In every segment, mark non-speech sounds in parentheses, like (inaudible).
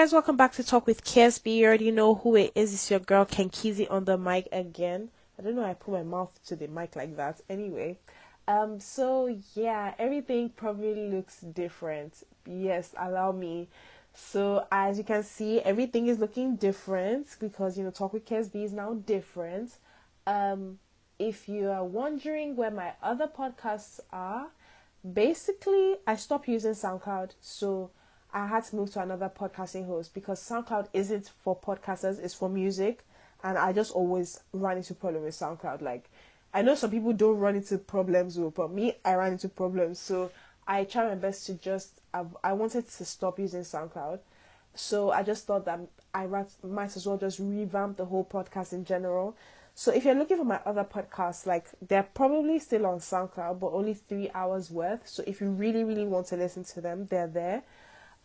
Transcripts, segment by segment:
guys, welcome back to Talk with KSB. You already know who it is. It's your girl Kenkizi on the mic again. I don't know I put my mouth to the mic like that. Anyway, um, so yeah, everything probably looks different. Yes, allow me. So as you can see, everything is looking different because you know Talk with KSB is now different. Um, if you are wondering where my other podcasts are, basically I stopped using SoundCloud, so I had to move to another podcasting host because SoundCloud isn't for podcasters, it's for music. And I just always run into problems with SoundCloud. Like, I know some people don't run into problems with, but me, I ran into problems. So I try my best to just, I, I wanted to stop using SoundCloud. So I just thought that I might as well just revamp the whole podcast in general. So if you're looking for my other podcasts, like they're probably still on SoundCloud, but only three hours worth. So if you really, really want to listen to them, they're there.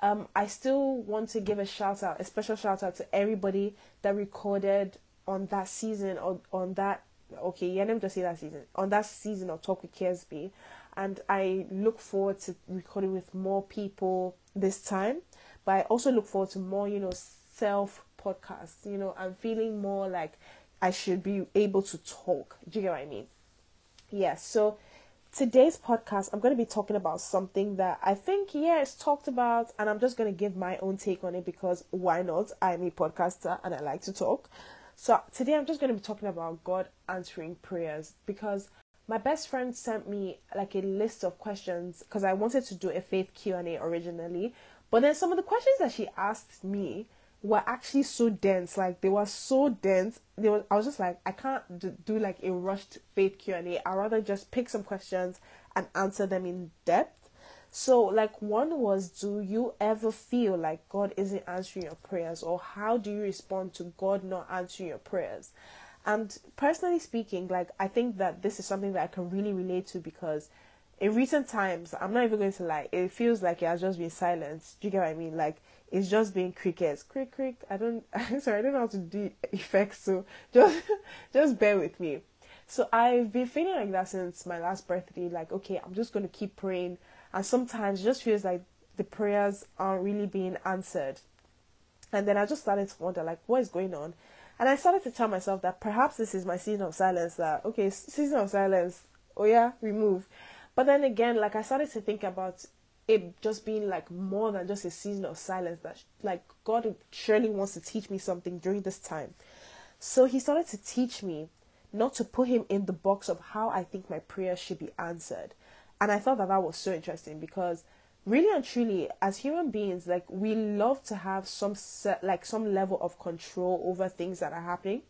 Um, I still want to give a shout out, a special shout out to everybody that recorded on that season or on that okay, yeah, let me just say that season on that season of Talk with KSB, and I look forward to recording with more people this time. But I also look forward to more, you know, self podcasts. You know, I'm feeling more like I should be able to talk. Do you get what I mean? Yes. Yeah, so today's podcast, I'm going to be talking about something that I think, yeah, it's talked about, and I'm just going to give my own take on it because why not? I'm a podcaster and I like to talk. So today I'm just going to be talking about God answering prayers because my best friend sent me like a list of questions because I wanted to do a faith Q&A originally, but then some of the questions that she asked me were actually so dense like they were so dense they were, i was just like i can't do, do like a rushed faith q&a i rather just pick some questions and answer them in depth. So like one was do you ever feel like god isn't answering your prayers? Or how do you respond to god not answering your prayers? And personally speaking like i think that this is something that i can really relate to because in recent times i'm not even going to lie it feels like it has just been silenced do you get what i mean? Like it's just being crickets. Crick crick. I don't (laughs) sorry, I don't know how to do effects, so just (laughs) just bear with me. So I've been feeling like that since my last birthday, like, okay, I'm just gonna keep praying and sometimes it just feels like the prayers aren't really being answered. And then I just started to wonder like what is going on? And I started to tell myself that perhaps this is my season of silence that okay, season of silence, oh yeah, remove. But then again, like I started to think about it just being like more than just a season of silence that like god surely wants to teach me something during this time. So he started to teach me not to put him in the box of how i think my prayer should be answered. And i thought that that was so interesting because really and truly as human beings like we love to have some set, like some level of control over things that are happening.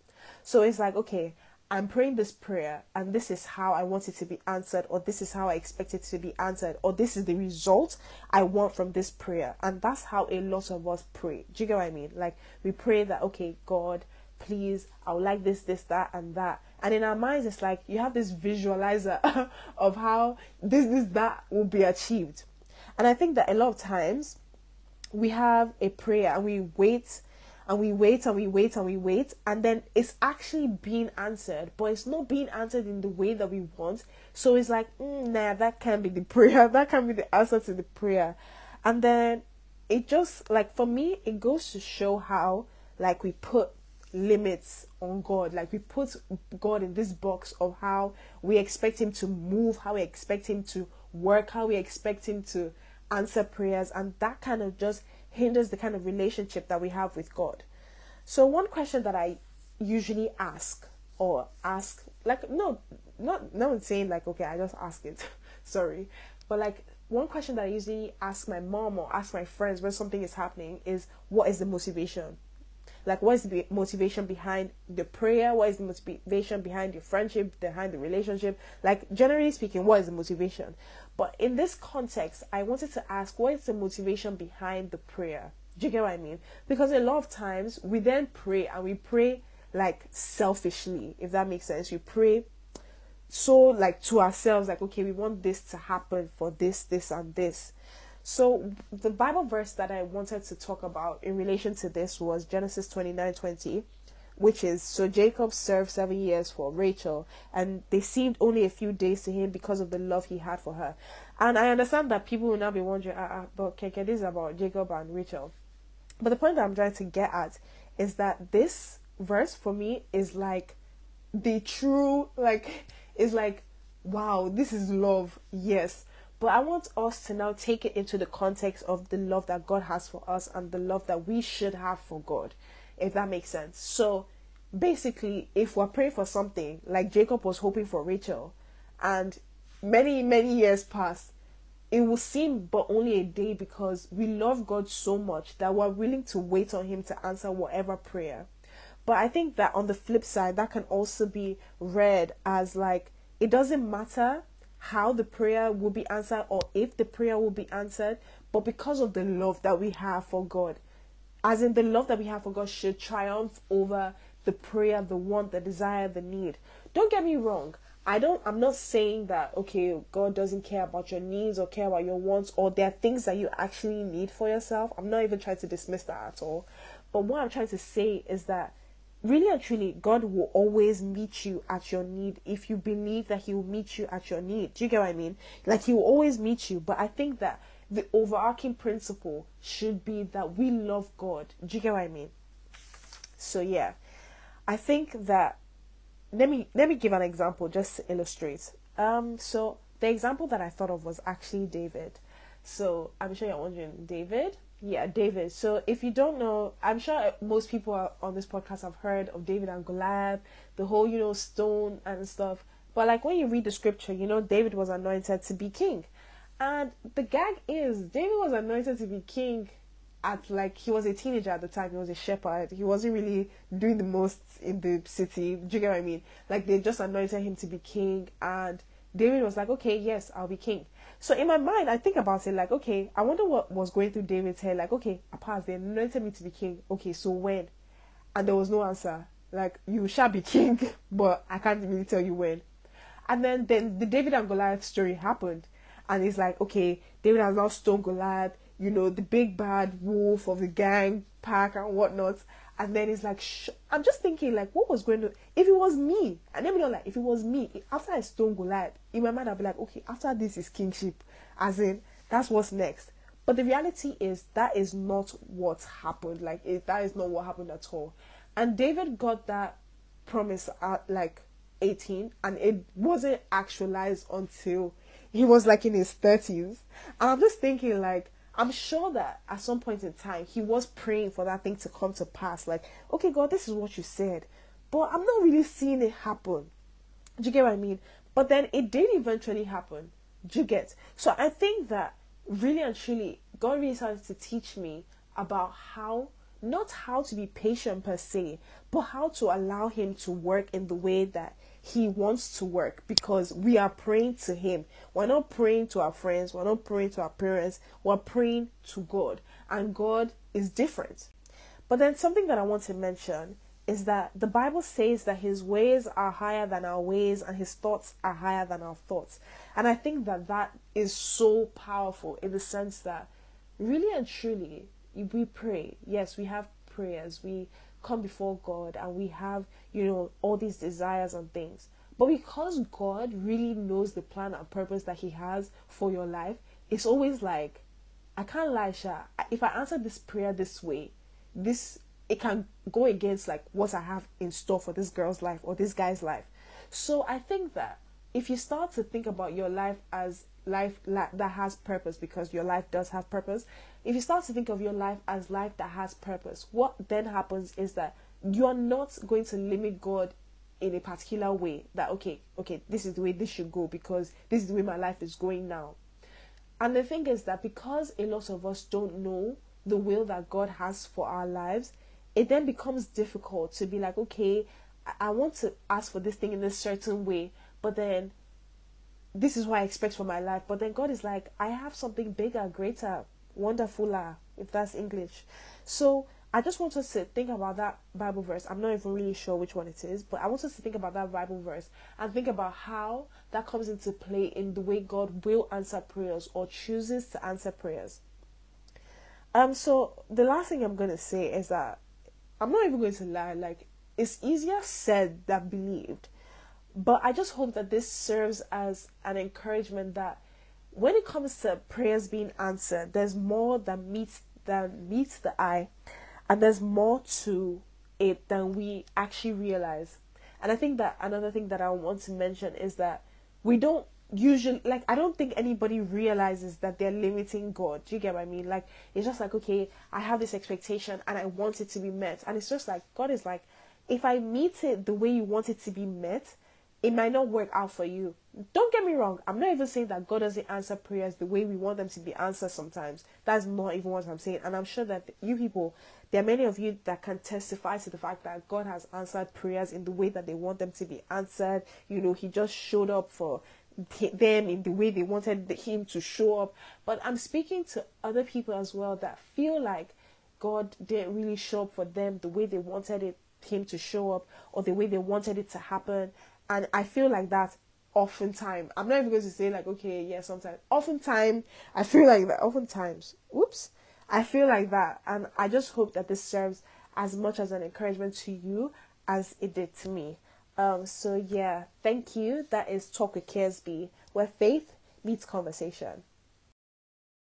So it's like okay I'm praying this prayer and this is how I want it to be answered, or this is how I expect it to be answered, or this is the result I want from this prayer. And that's how a lot of us pray. Do you get what I mean? Like we pray that, okay, God, please, I would like this, this, that, and that. And in our minds, it's like you have this visualizer (laughs) of how this, this, that will be achieved. And I think that a lot of times we have a prayer and we wait and we wait and we wait and we wait and then it's actually being answered but it's not being answered in the way that we want. So it's like mm, nah that can't be the prayer. (laughs) That can't be the answer to the prayer. And then it just like for me it goes to show how like we put limits on God. Like we put God in this box of how we expect Him to move, how we expect Him to work, how we expect Him to answer prayers, and that kind of just hinders the kind of relationship that we have with God. So one question that I usually ask or ask like no not no one's saying like okay I just ask it. (laughs) Sorry. But like one question that I usually ask my mom or ask my friends when something is happening is what is the motivation? Like what is the motivation behind the prayer? What is the motivation behind the friendship behind the relationship? Like generally speaking what is the motivation but in this context i wanted to ask what is the motivation behind the prayer? Do you get what i mean? Because a lot of times we then pray and we pray like selfishly if that makes sense. We pray so like to ourselves like okay we want this to happen for this this and this. So the Bible verse that I wanted to talk about in relation to this was Genesis 29 20, which is so Jacob served seven years for Rachel, and they seemed only a few days to him because of the love he had for her. And I understand that people will now be wondering, ah, ah but Keke, this is about Jacob and Rachel. But the point that I'm trying to get at is that this verse for me is like the true like is like wow this is love yes but i want us to now take it into the context of the love that god has for us and the love that we should have for god if that makes sense. So basically if we're praying for something like jacob was hoping for rachel and many many years pass it will seem but only a day because we love god so much that we're willing to wait on him to answer whatever prayer. But I think that on the flip side, that can also be read as like it doesn't matter how the prayer will be answered or if the prayer will be answered, but because of the love that we have for God, as in the love that we have for God should triumph over the prayer, the want, the desire, the need. Don't get me wrong. I don't I'm not saying that okay, God doesn't care about your needs or care about your wants or there are things that you actually need for yourself. I'm not even trying to dismiss that at all. But what I'm trying to say is that really and truly, God will always meet you at your need if you believe that He will meet you at your need. Do you get what I mean? Like He will always meet you. But I think that the overarching principle should be that we love God. Do you get what I mean? So yeah, I think that let me let me give an example just to illustrate. Um, so the example that I thought of was actually David. So I'm sure you're wondering, David, yeah, David. So if you don't know, I'm sure most people on this podcast have heard of David and Goliath, the whole, you know, stone and stuff. But like when you read the scripture, you know, David was anointed to be king. And the gag is David was anointed to be king at like he was a teenager at the time, he was a shepherd. He wasn't really doing the most in the city. Do you get what I mean? Like they just anointed him to be king and David was like, Okay, yes, I'll be king. So in my mind, I think about it like, okay, I wonder what was going through David's head. Like, okay, apart they anointed me to be king. Okay, so when? And there was no answer. Like, you shall be king, (laughs) but I can't really tell you when. And then, then the David and Goliath story happened. And it's like, okay, David has now stoned Goliath, you know, the big bad wolf of the gang pack and whatnot. And then it's like, sh- I'm just thinking, like, what was going to, if it was me, and then we know, like, if it was me, after I stone Goliath, in my mind, I'd be like, okay, after this is kingship, as in, that's what's next. But the reality is, that is not what happened. Like, it, that is not what happened at all. And David got that promise at like 18, and it wasn't actualized until he was like in his 30s. And I'm just thinking, like, I'm sure that at some point in time he was praying for that thing to come to pass. Like, okay, God, this is what you said, but I'm not really seeing it happen. Do you get what I mean? But then it did eventually happen. Do you get? So I think that really and truly, God really started to teach me about how, not how to be patient per se, but how to allow Him to work in the way that he wants to work because we are praying to Him. We're not praying to our friends, we're not praying to our parents, we're praying to God, and God is different. But then, something that I want to mention is that the Bible says that His ways are higher than our ways, and His thoughts are higher than our thoughts. And I think that that is so powerful in the sense that really and truly, we pray. Yes, we have prayers, we come before God and we have, you know, all these desires and things. But because God really knows the plan and purpose that He has for your life, it's always like, I can't lie, Sha. If I answer this prayer this way, this it can go against like what I have in store for this girl's life or this guy's life. So I think that if you start to think about your life as life that has purpose because your life does have purpose if you start to think of your life as life that has purpose what then happens is that you're not going to limit god in a particular way that okay okay this is the way this should go because this is the way my life is going now. And the thing is that because a lot of us don't know the will that god has for our lives it then becomes difficult to be like okay i want to ask for this thing in a certain way but then this is what I expect for my life. But then God is like, I have something bigger, greater, wonderfuler, if that's English. So I just want us to think about that Bible verse. I'm not even really sure which one it is, but I want us to think about that Bible verse and think about how that comes into play in the way God will answer prayers or chooses to answer prayers. Um, so the last thing I'm gonna say is that I'm not even going to lie, like it's easier said than believed but I just hope that this serves as an encouragement that when it comes to prayers being answered, there's more than meets than meets the eye, and there's more to it than we actually realize. And I think that another thing that I want to mention is that we don't usually like I don't think anybody realizes that they're limiting God. Do you get what I mean? Like it's just like okay, I have this expectation and I want it to be met. And it's just like God is like, if I meet it the way you want it to be met, it might not work out for you. Don't get me wrong. I'm not even saying that God doesn't answer prayers the way we want them to be answered sometimes. That's not even what I'm saying. And I'm sure that you people, there are many of you that can testify to the fact that God has answered prayers in the way that they want them to be answered. You know, He just showed up for them in the way they wanted Him to show up. But I'm speaking to other people as well that feel like God didn't really show up for them the way they wanted it Him to show up or the way they wanted it to happen and I feel like that oftentimes. I'm not even going to say like okay, yeah, sometimes. Oftentimes, I feel like that. Oftentimes, whoops, I feel like that, and I just hope that this serves as much as an encouragement to you as it did to me. Um, so yeah, thank you. That is Talk with KSB, where faith meets conversation.